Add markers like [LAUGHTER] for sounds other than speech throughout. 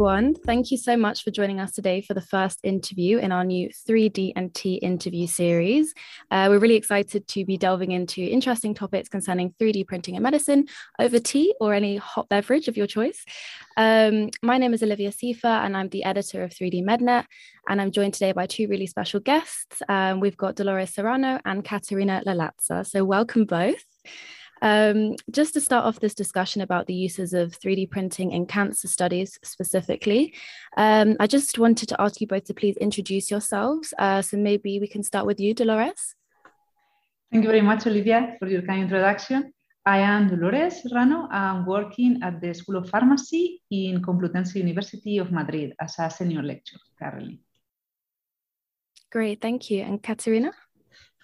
everyone. Thank you so much for joining us today for the first interview in our new 3D and T interview series. Uh, we're really excited to be delving into interesting topics concerning 3D printing in medicine over tea or any hot beverage of your choice. Um, my name is Olivia Sifa, and I'm the editor of 3D MedNet. And I'm joined today by two really special guests. Um, we've got Dolores Serrano and Katerina Lalatsa. So, welcome both. Um, just to start off this discussion about the uses of 3D printing in cancer studies specifically, um, I just wanted to ask you both to please introduce yourselves. Uh, so maybe we can start with you, Dolores. Thank you very much, Olivia, for your kind introduction. I am Dolores Serrano. I'm working at the School of Pharmacy in Complutense University of Madrid as a senior lecturer currently. Great, thank you. And Katerina?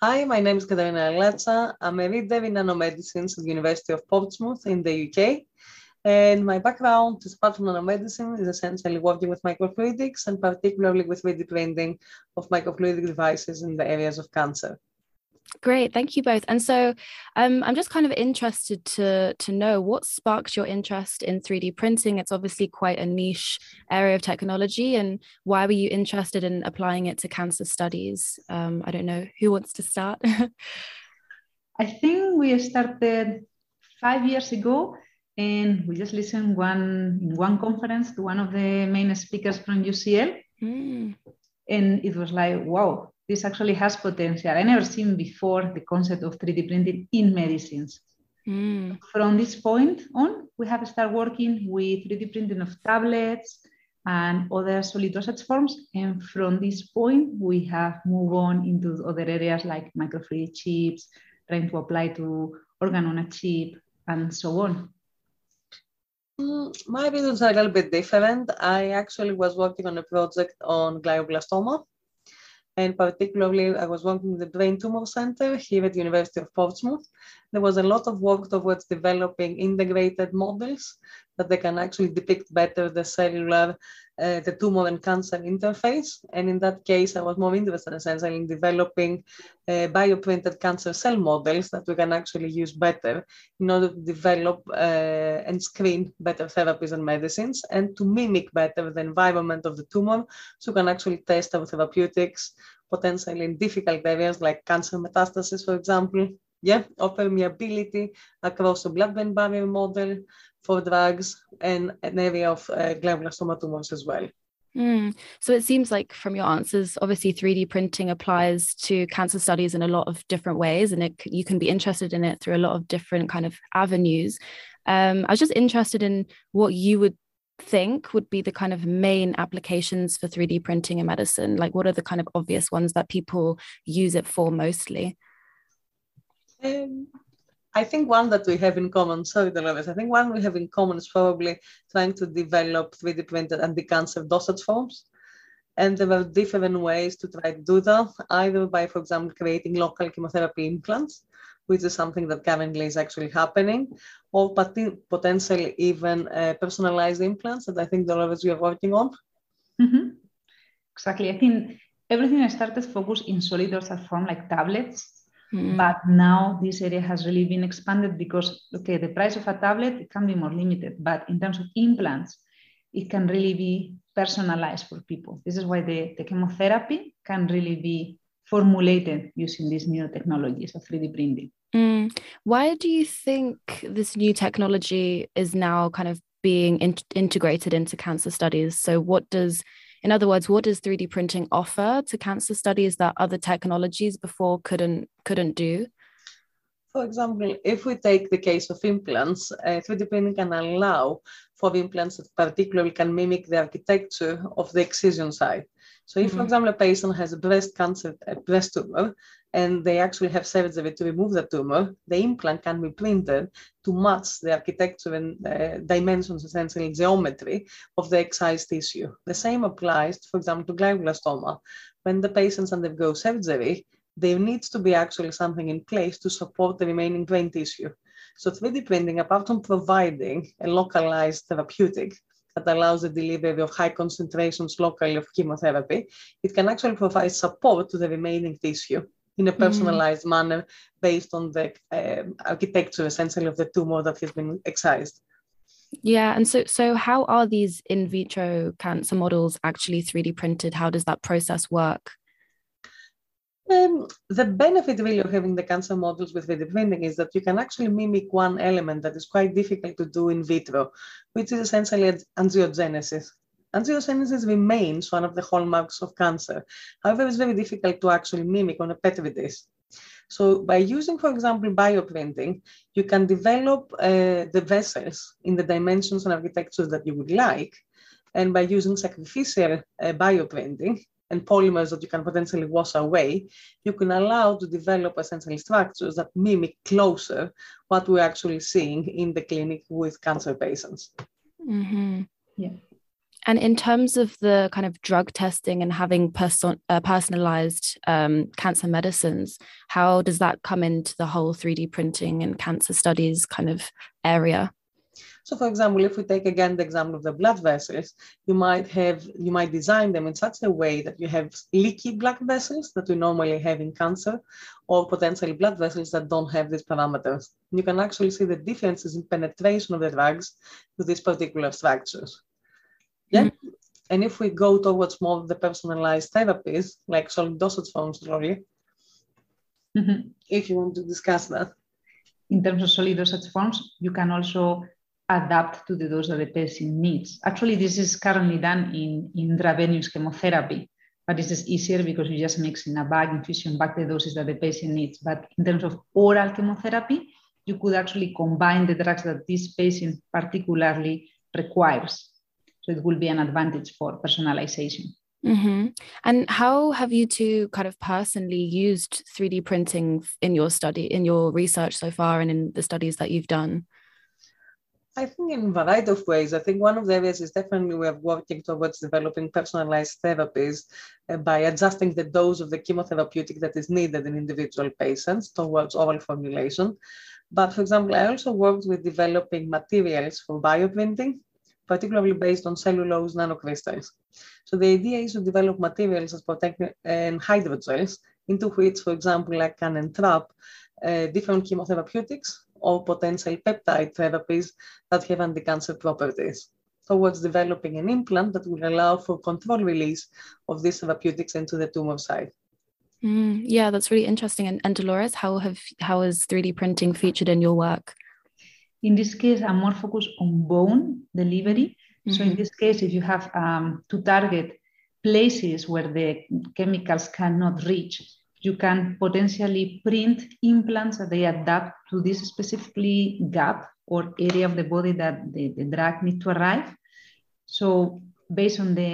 Hi, my name is Katerina Lalatsa. I'm a reader in nanomedicine at the University of Portsmouth in the UK. And my background, apart from nanomedicine, is essentially working with microfluidics and particularly with 3D printing of microfluidic devices in the areas of cancer. Great, thank you both. And so, um, I'm just kind of interested to to know what sparked your interest in 3D printing. It's obviously quite a niche area of technology, and why were you interested in applying it to cancer studies? Um, I don't know who wants to start. [LAUGHS] I think we started five years ago, and we just listened one in one conference to one of the main speakers from UCL, mm. and it was like, wow, this actually has potential. I never seen before the concept of 3D printing in medicines. Mm. From this point on, we have started working with 3D printing of tablets and other solid dosage forms. And from this point, we have moved on into other areas like microfluidic chips, trying to apply to organ on a chip, and so on. Mm, my business are a little bit different. I actually was working on a project on glioblastoma and particularly I was working in the Brain Tumor Center here at the University of Portsmouth. There was a lot of work towards developing integrated models that they can actually depict better the cellular, uh, the tumor and cancer interface. And in that case, I was more interested essentially in developing uh, bioprinted cancer cell models that we can actually use better in order to develop uh, and screen better therapies and medicines and to mimic better the environment of the tumor so we can actually test our therapeutics potentially in difficult areas like cancer metastasis, for example. Yeah, or permeability across the blood-brain barrier model, for drugs and an area of uh, glioblastoma tumors as well. Mm. So it seems like from your answers, obviously 3D printing applies to cancer studies in a lot of different ways, and it, you can be interested in it through a lot of different kind of avenues. Um, I was just interested in what you would think would be the kind of main applications for 3D printing in medicine. Like, what are the kind of obvious ones that people use it for mostly? Um, I think one that we have in common, sorry, Dolores, I think one we have in common is probably trying to develop 3D printed anti-cancer dosage forms. And there are different ways to try to do that, either by, for example, creating local chemotherapy implants, which is something that currently is actually happening, or potentially even uh, personalized implants that I think, Dolores, you are working on. Mm-hmm. Exactly. I think everything started focused in solid dosage form, like tablets, Mm. But now this area has really been expanded because, okay, the price of a tablet it can be more limited, but in terms of implants, it can really be personalized for people. This is why the, the chemotherapy can really be formulated using these new technologies of 3D printing. Mm. Why do you think this new technology is now kind of being in- integrated into cancer studies? So, what does in other words, what does 3D printing offer to cancer studies that other technologies before couldn't couldn't do? For example, if we take the case of implants, uh, 3D printing can allow for implants that particularly can mimic the architecture of the excision site. So if, mm-hmm. for example, a patient has a breast cancer, a breast tumor, and they actually have surgery to remove the tumor, the implant can be printed to match the architecture and uh, dimensions, essentially geometry of the excised tissue. The same applies, for example, to glioblastoma. When the patients undergo surgery, there needs to be actually something in place to support the remaining brain tissue. So 3D printing, apart from providing a localized therapeutic, that allows the delivery of high concentrations locally of chemotherapy, it can actually provide support to the remaining tissue in a mm-hmm. personalized mm. manner based on the um, architecture essentially of the tumor that has been excised. Yeah, and so so how are these in vitro cancer models actually 3D printed? How does that process work? Um, the benefit really of having the cancer models with 3D printing is that you can actually mimic one element that is quite difficult to do in vitro, which is essentially angiogenesis. Angiogenesis remains one of the hallmarks of cancer. However, it's very difficult to actually mimic on a Petri dish. So by using, for example, bioprinting, you can develop uh, the vessels in the dimensions and architectures that you would like. And by using sacrificial uh, bioprinting, and polymers that you can potentially wash away, you can allow to develop essentially structures that mimic closer what we're actually seeing in the clinic with cancer patients. Mm-hmm. Yeah. And in terms of the kind of drug testing and having person, uh, personalized um, cancer medicines, how does that come into the whole 3D printing and cancer studies kind of area? So for example, if we take again the example of the blood vessels, you might have, you might design them in such a way that you have leaky blood vessels that we normally have in cancer, or potentially blood vessels that don't have these parameters. You can actually see the differences in penetration of the drugs to these particular structures. Yeah. Mm-hmm. And if we go towards more of the personalized therapies, like solid dosage forms, Gloria, mm-hmm. if you want to discuss that. In terms of solid dosage forms, you can also adapt to the dose that the patient needs. Actually, this is currently done in, in intravenous chemotherapy, but this is easier because you just mix in a bag, infusion bag, the doses that the patient needs. But in terms of oral chemotherapy, you could actually combine the drugs that this patient particularly requires. So it will be an advantage for personalization. Mm-hmm. And how have you two kind of personally used 3D printing in your study, in your research so far, and in the studies that you've done? I think in a variety of ways. I think one of the areas is definitely we're working towards developing personalized therapies uh, by adjusting the dose of the chemotherapeutic that is needed in individual patients towards oral formulation. But for example, I also worked with developing materials for bioprinting, particularly based on cellulose nanocrystals. So the idea is to develop materials as protect and hydrogels into which, for example, I can entrap uh, different chemotherapeutics or potential peptide therapies that have anti-cancer properties towards developing an implant that will allow for controlled release of these therapeutics into the tumor site. Mm, yeah, that's really interesting. And, and Dolores, how have how is 3D printing featured in your work? In this case, I'm more focused on bone delivery. Mm-hmm. So in mm-hmm. this case, if you have um, to target places where the chemicals cannot reach, you can potentially print implants that they adapt to this specifically gap or area of the body that the, the drug need to arrive. So based on the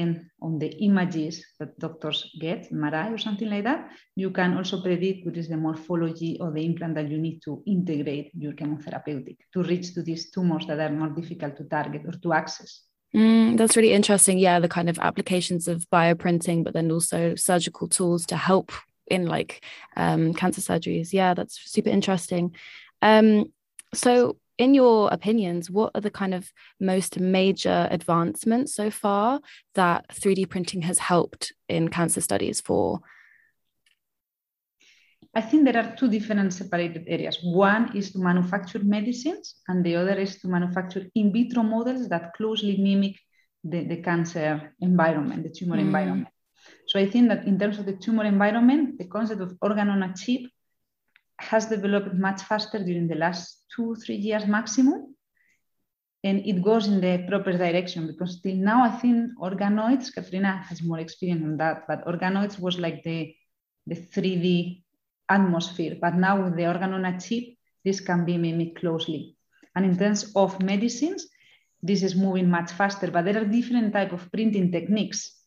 on the images that doctors get, MRI or something like that, you can also predict what is the morphology of the implant that you need to integrate your chemotherapeutic to reach to these tumors that are more difficult to target or to access. Mm, that's really interesting. Yeah, the kind of applications of bioprinting, but then also surgical tools to help in like um, cancer surgeries. Yeah, that's super interesting. Um, so, in your opinions, what are the kind of most major advancements so far that 3D printing has helped in cancer studies for? I think there are two different separated areas. One is to manufacture medicines, and the other is to manufacture in vitro models that closely mimic the, the cancer environment, the tumor mm. environment. So I think that in terms of the tumor environment, the concept of organ on a chip has developed much faster during the last two, three years maximum. And it goes in the proper direction because till now, I think organoids, Katrina has more experience on that, but organoids was like the, the 3D atmosphere. But now with the organ on a chip, this can be mimicked closely. And in terms of medicines, this is moving much faster, but there are different type of printing techniques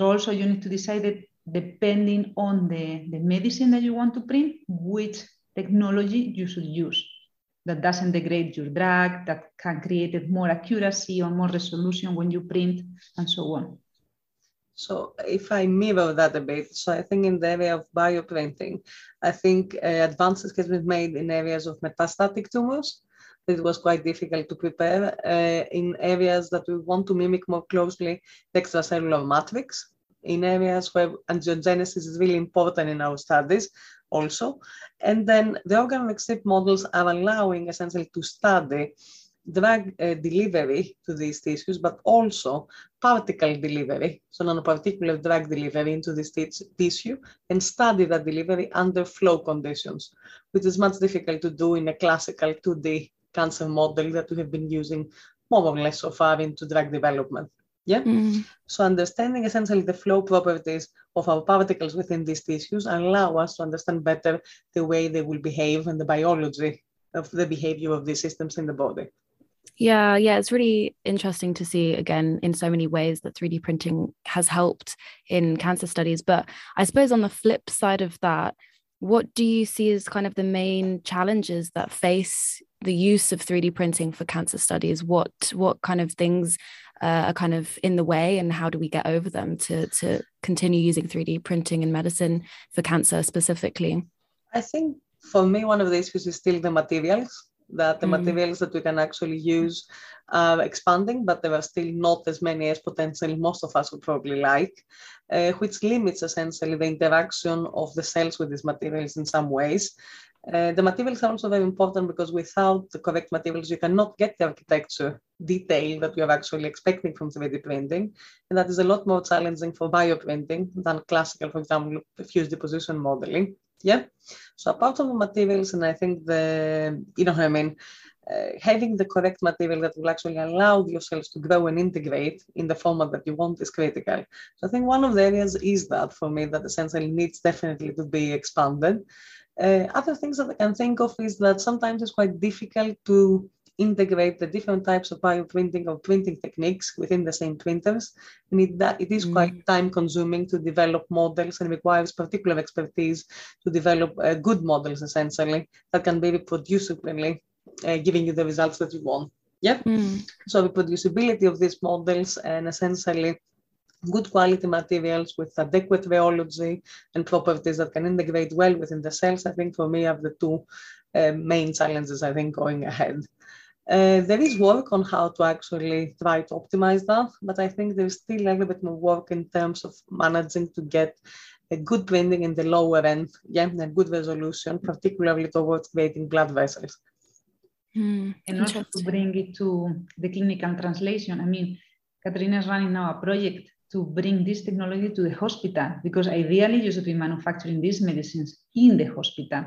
so also you need to decide that depending on the, the medicine that you want to print, which technology you should use that doesn't degrade your drug, that can create more accuracy or more resolution when you print, and so on. So if I mirror that a bit, so I think in the area of bioprinting, I think uh, advances have been made in areas of metastatic tumors. It was quite difficult to prepare uh, in areas that we want to mimic more closely the extracellular matrix in areas where angiogenesis is really important in our studies also. And then the organ models are allowing essentially to study drug uh, delivery to these tissues, but also particle delivery, so nanoparticular drug delivery into this tissue, and study that delivery under flow conditions, which is much difficult to do in a classical 2D cancer model that we have been using more or less so far into drug development. Yeah. Mm. So understanding essentially the flow properties of our particles within these tissues allow us to understand better the way they will behave and the biology of the behavior of these systems in the body. Yeah, yeah, it's really interesting to see again in so many ways that 3D printing has helped in cancer studies. But I suppose on the flip side of that, what do you see as kind of the main challenges that face the use of 3D printing for cancer studies? What what kind of things uh, are kind of in the way, and how do we get over them to to continue using 3D printing in medicine for cancer specifically? I think for me, one of the issues is still the materials. That the mm. materials that we can actually use are expanding, but there are still not as many as potentially most of us would probably like, uh, which limits essentially the interaction of the cells with these materials in some ways. Uh, the materials are also very important because without the correct materials, you cannot get the architecture detail that you're actually expecting from 3D printing. And that is a lot more challenging for bioprinting than classical, for example, fused deposition modeling. Yeah. So apart from the materials, and I think the, you know what I mean, uh, having the correct material that will actually allow your cells to grow and integrate in the format that you want is critical. So I think one of the areas is that for me that essentially needs definitely to be expanded. Uh, other things that I can think of is that sometimes it's quite difficult to integrate the different types of bioprinting or printing techniques within the same printers. And it, that, it is mm. quite time consuming to develop models and requires particular expertise to develop uh, good models essentially that can be reproducibly uh, giving you the results that you want. Yeah. Mm. So reproducibility of these models and essentially good quality materials with adequate rheology and properties that can integrate well within the cells, I think for me are the two uh, main challenges I think going ahead. Uh, there is work on how to actually try to optimize that, but I think there's still a little bit more work in terms of managing to get a good printing in the lower end, yeah, and good resolution, particularly towards creating blood vessels. Mm, and also to bring it to the clinical translation. I mean, Katrina is running now a project to bring this technology to the hospital because ideally you should be manufacturing these medicines in the hospital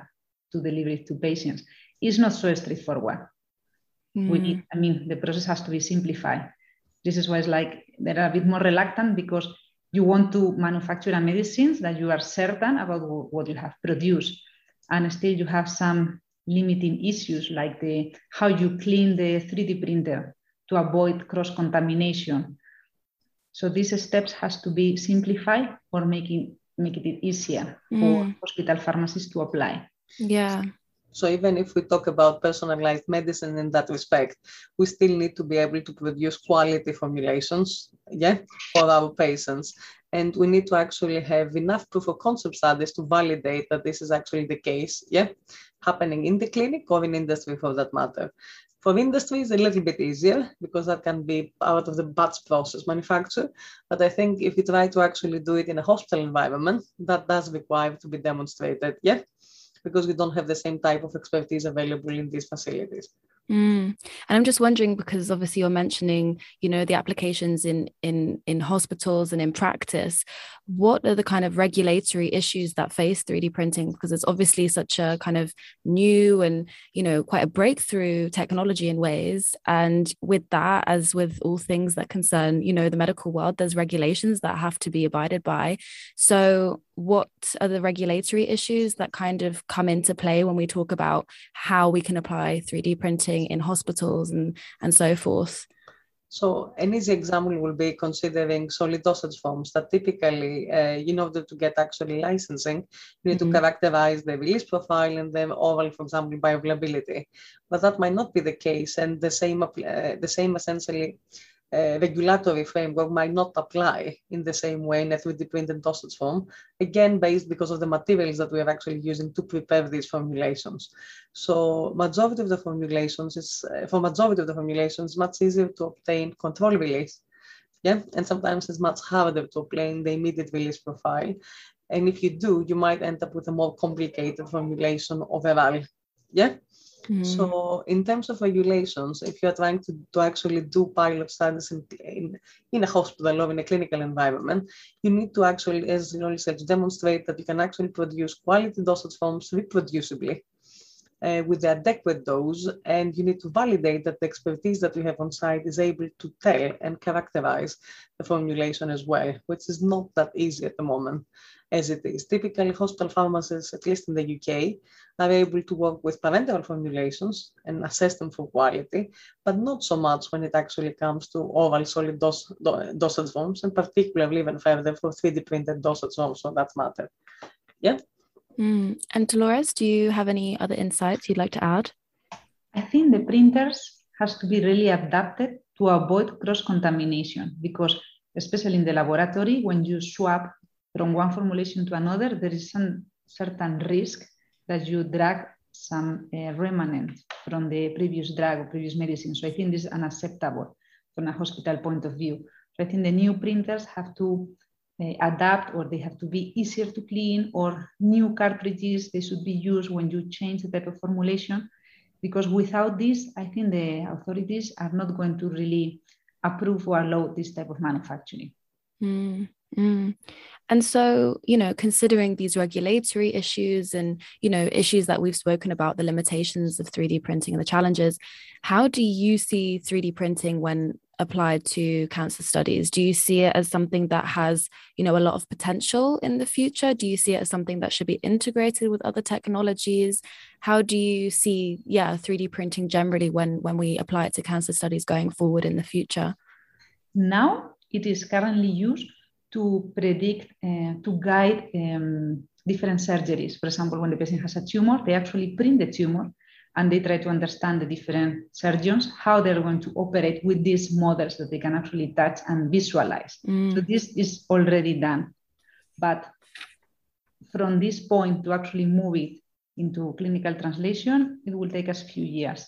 to deliver it to patients. It's not so straightforward. Mm. We need, I mean, the process has to be simplified. This is why it's like they're a bit more reluctant because you want to manufacture a medicines that you are certain about what you have produced. And still you have some limiting issues like the how you clean the 3D printer to avoid cross-contamination. So these steps has to be simplified or making making it easier mm. for hospital pharmacists to apply. Yeah. So even if we talk about personalized medicine in that respect, we still need to be able to produce quality formulations, yeah, for our patients. And we need to actually have enough proof of concept studies to validate that this is actually the case, yeah, happening in the clinic or in industry for that matter. For industry, it's a little bit easier because that can be part of the batch process manufacture. But I think if you try to actually do it in a hospital environment, that does require to be demonstrated, yeah because we don't have the same type of expertise available in these facilities. Mm. And I'm just wondering because obviously you're mentioning, you know, the applications in in in hospitals and in practice. What are the kind of regulatory issues that face 3D printing? Because it's obviously such a kind of new and you know quite a breakthrough technology in ways. And with that, as with all things that concern, you know, the medical world, there's regulations that have to be abided by. So what are the regulatory issues that kind of come into play when we talk about how we can apply 3D printing in hospitals and, and so forth? So an easy example will be considering solid dosage forms that typically, uh, in order to get actually licensing, you need mm-hmm. to characterize the release profile and then oral, for example, bioavailability. But that might not be the case, and the same, uh, the same essentially uh, regulatory framework might not apply in the same way in a 3D printed dosage form, again, based because of the materials that we are actually using to prepare these formulations. So majority of the formulations is, uh, for majority of the formulations, much easier to obtain control release. Yeah, and sometimes it's much harder to obtain the immediate release profile. And if you do, you might end up with a more complicated formulation overall. Yeah. Mm. So, in terms of regulations, if you're trying to, to actually do pilot studies in, in, in a hospital or in a clinical environment, you need to actually, as you know, research, demonstrate that you can actually produce quality dosage forms reproducibly uh, with the adequate dose, and you need to validate that the expertise that you have on site is able to tell and characterize the formulation as well, which is not that easy at the moment as it is. Typically, hospital pharmacists, at least in the UK, are able to work with parenteral formulations and assess them for quality, but not so much when it actually comes to oral solid dos- do- dosage forms, and particularly even further for 3D printed dosage forms for that matter. Yeah. Mm. And Dolores, do you have any other insights you'd like to add? I think the printers has to be really adapted to avoid cross-contamination because especially in the laboratory, when you swap from one formulation to another, there is some certain risk that you drag some uh, remnant from the previous drug or previous medicine. So I think this is unacceptable from a hospital point of view. So I think the new printers have to uh, adapt or they have to be easier to clean or new cartridges they should be used when you change the type of formulation because without this i think the authorities are not going to really approve or allow this type of manufacturing mm, mm. And so you know considering these regulatory issues and you know issues that we've spoken about the limitations of 3d printing and the challenges how do you see 3d printing when applied to cancer studies? Do you see it as something that has, you know, a lot of potential in the future? Do you see it as something that should be integrated with other technologies? How do you see, yeah, 3D printing generally when when we apply it to cancer studies going forward in the future? Now it is currently used to predict, uh, to guide um, different surgeries. For example, when the patient has a tumor, they actually print the tumor and they try to understand the different surgeons how they're going to operate with these models that they can actually touch and visualize. Mm. So this is already done, but from this point to actually move it into clinical translation, it will take us a few years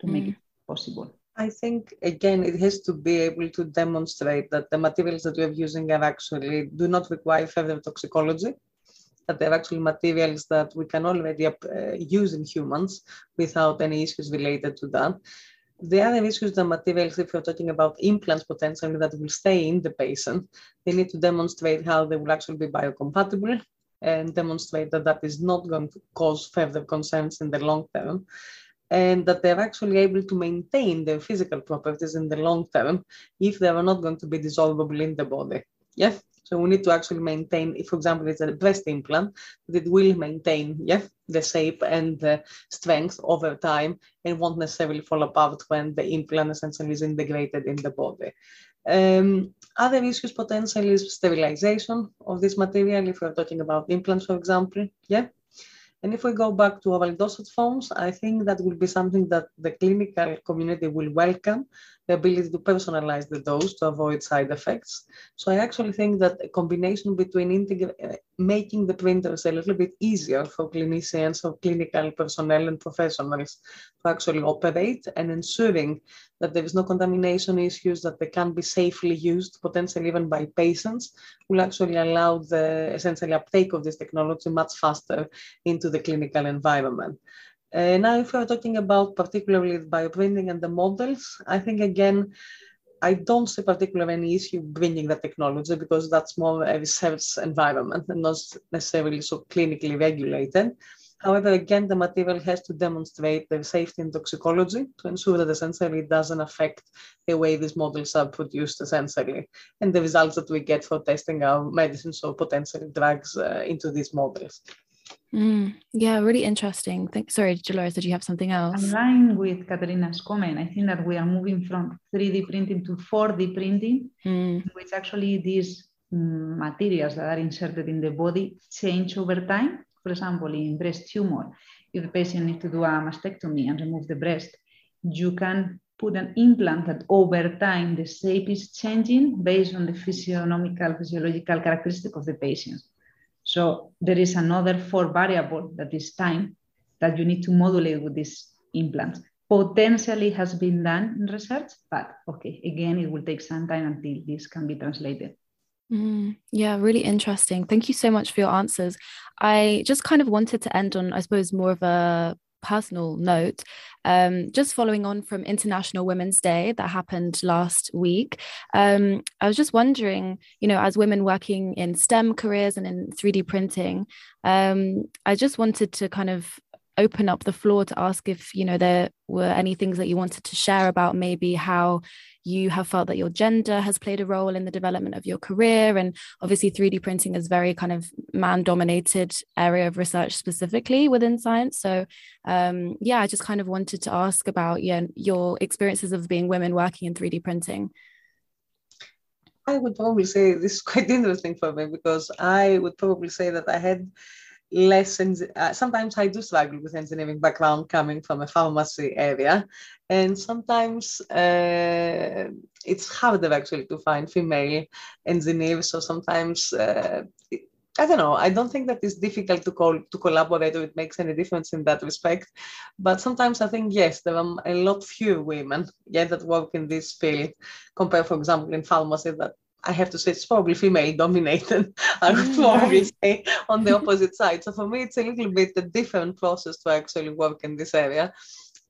to mm. make it possible. I think again it has to be able to demonstrate that the materials that we are using are actually do not require further toxicology that they're actually materials that we can already uh, use in humans without any issues related to that. The other issues, the materials, if you're talking about implants potentially that will stay in the patient, they need to demonstrate how they will actually be biocompatible and demonstrate that that is not going to cause further concerns in the long term and that they're actually able to maintain their physical properties in the long term if they are not going to be dissolvable in the body. Yeah, so we need to actually maintain, if for example it's a breast implant, that it will maintain yeah, the shape and the strength over time and won't necessarily fall apart when the implant essentially is integrated in the body. Um, other issues potentially is sterilization of this material, if we're talking about implants, for example. Yeah. And if we go back to dosage forms, I think that will be something that the clinical community will welcome the ability to personalize the dose to avoid side effects. So I actually think that a combination between integra- uh, making the printers a little bit easier for clinicians or clinical personnel and professionals to actually operate and ensuring that there is no contamination issues, that they can be safely used, potentially even by patients, will actually allow the essentially uptake of this technology much faster into the clinical environment. Uh, now, if we're talking about particularly bioprinting and the models, I think again, I don't see particularly any issue bringing the technology because that's more a research environment and not necessarily so clinically regulated. However, again, the material has to demonstrate the safety and toxicology to ensure that essentially it doesn't affect the way these models are produced essentially and the results that we get for testing our medicines or potential drugs uh, into these models. Mm, yeah, really interesting. Thank, sorry, Dolores, did you have something else? In line with Katerina's comment, I think that we are moving from 3D printing to 4D printing, mm. which actually these um, materials that are inserted in the body change over time. For example, in breast tumor, if the patient needs to do a mastectomy and remove the breast, you can put an implant that over time the shape is changing based on the physiognomical, physiological characteristic of the patient. So there is another four variable that is time that you need to modulate with these implants. Potentially has been done in research, but okay, again, it will take some time until this can be translated. Mm, yeah, really interesting. Thank you so much for your answers. I just kind of wanted to end on, I suppose, more of a personal note, um, just following on from International Women's Day that happened last week, um, I was just wondering, you know, as women working in STEM careers and in 3D printing, um, I just wanted to kind of open up the floor to ask if you know there were any things that you wanted to share about maybe how you have felt that your gender has played a role in the development of your career? And obviously 3d printing is very kind of man dominated area of research specifically within science. So um, yeah i just kind of wanted to ask about yeah, your experiences of being women working in 3d printing. I would probably say this is quite [LAUGHS] interesting for me because I would probably say that I had lessons. Uh, sometimes I do struggle with engineering background coming from a pharmacy area, and sometimes uh, it's harder actually to find female engineers. So sometimes. Uh, I don't know. I don't think that it's difficult to call to collaborate or it makes any difference in that respect. But sometimes I think yes, there are a lot fewer women yeah, that work in this field compared, for example, in pharmacy that I have to say it's probably female dominated. [LAUGHS] I would mm, probably say on the [LAUGHS] opposite side. So for me, it's a little bit a different process to actually work in this area.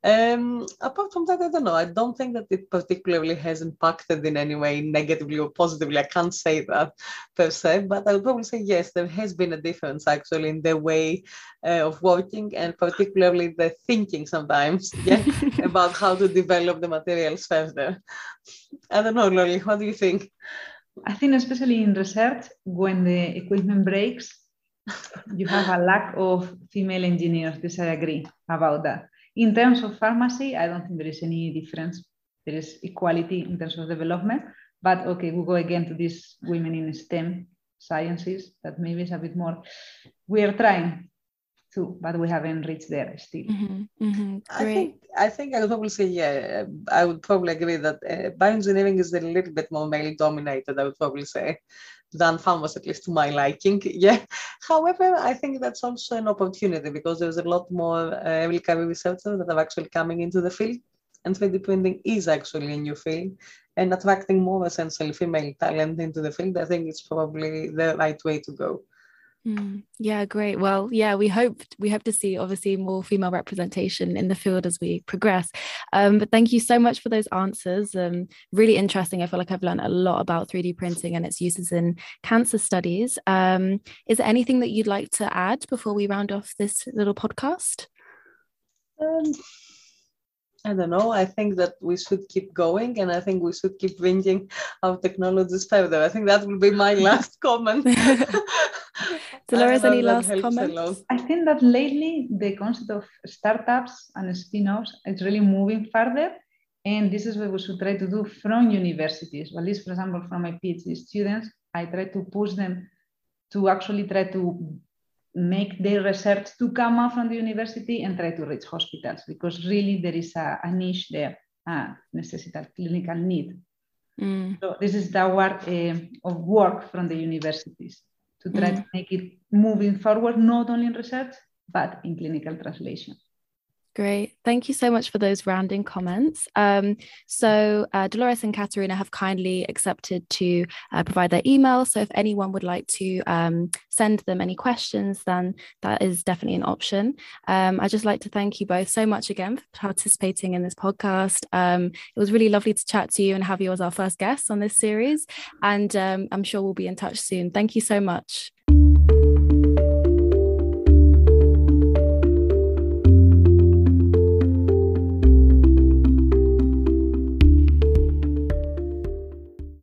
Um, apart from that, I don't know. I don't think that it particularly has impacted in any way negatively or positively. I can't say that per se, but I would probably say yes, there has been a difference actually in the way uh, of working and particularly the thinking sometimes [LAUGHS] yeah, about how to develop the materials further. I don't know, Lolly, what do you think? I think especially in research, when the equipment breaks, you have a lack of female engineers. This I agree about that. In terms of pharmacy, I don't think there is any difference. There is equality in terms of development. But okay, we go again to these women in STEM sciences that maybe is a bit more. We are trying too, but we haven't reached there still. Mm-hmm, mm-hmm, I think I think I would probably say yeah. I would probably agree that uh, bioengineering is a little bit more male dominated. I would probably say than pharmacy, at least to my liking. [LAUGHS] Yeah. However, I think that's also an opportunity because there's a lot more uh, early career researchers that are actually coming into the field, and 3D printing is actually a new field. And attracting more essentially female talent into the field, I think it's probably the right way to go. Mm, yeah, great. Well, yeah, we hope we hope to see obviously more female representation in the field as we progress. Um, but thank you so much for those answers. Um, really interesting. I feel like I've learned a lot about 3D printing and its uses in cancer studies. Um, is there anything that you'd like to add before we round off this little podcast? I don't know. I think that we should keep going and I think we should keep bringing our technologies further. I think that will be my [LAUGHS] last comment. [LAUGHS] [LAUGHS] Dolores, any last comments? I think that lately the concept of startups and spin-offs is really moving further. And this is what we should try to do from universities, at least, for example, from my PhD students. I try to push them to actually try to make their research to come out from the university and try to reach hospitals because really there is a, a niche there, a necessity, clinical need. Mm. So this is the work uh, of work from the universities to try mm. to make it moving forward, not only in research, but in clinical translation. Great. Thank you so much for those rounding comments. Um, so, uh, Dolores and Katerina have kindly accepted to uh, provide their email. So, if anyone would like to um, send them any questions, then that is definitely an option. Um, I'd just like to thank you both so much again for participating in this podcast. Um, it was really lovely to chat to you and have you as our first guest on this series. And um, I'm sure we'll be in touch soon. Thank you so much.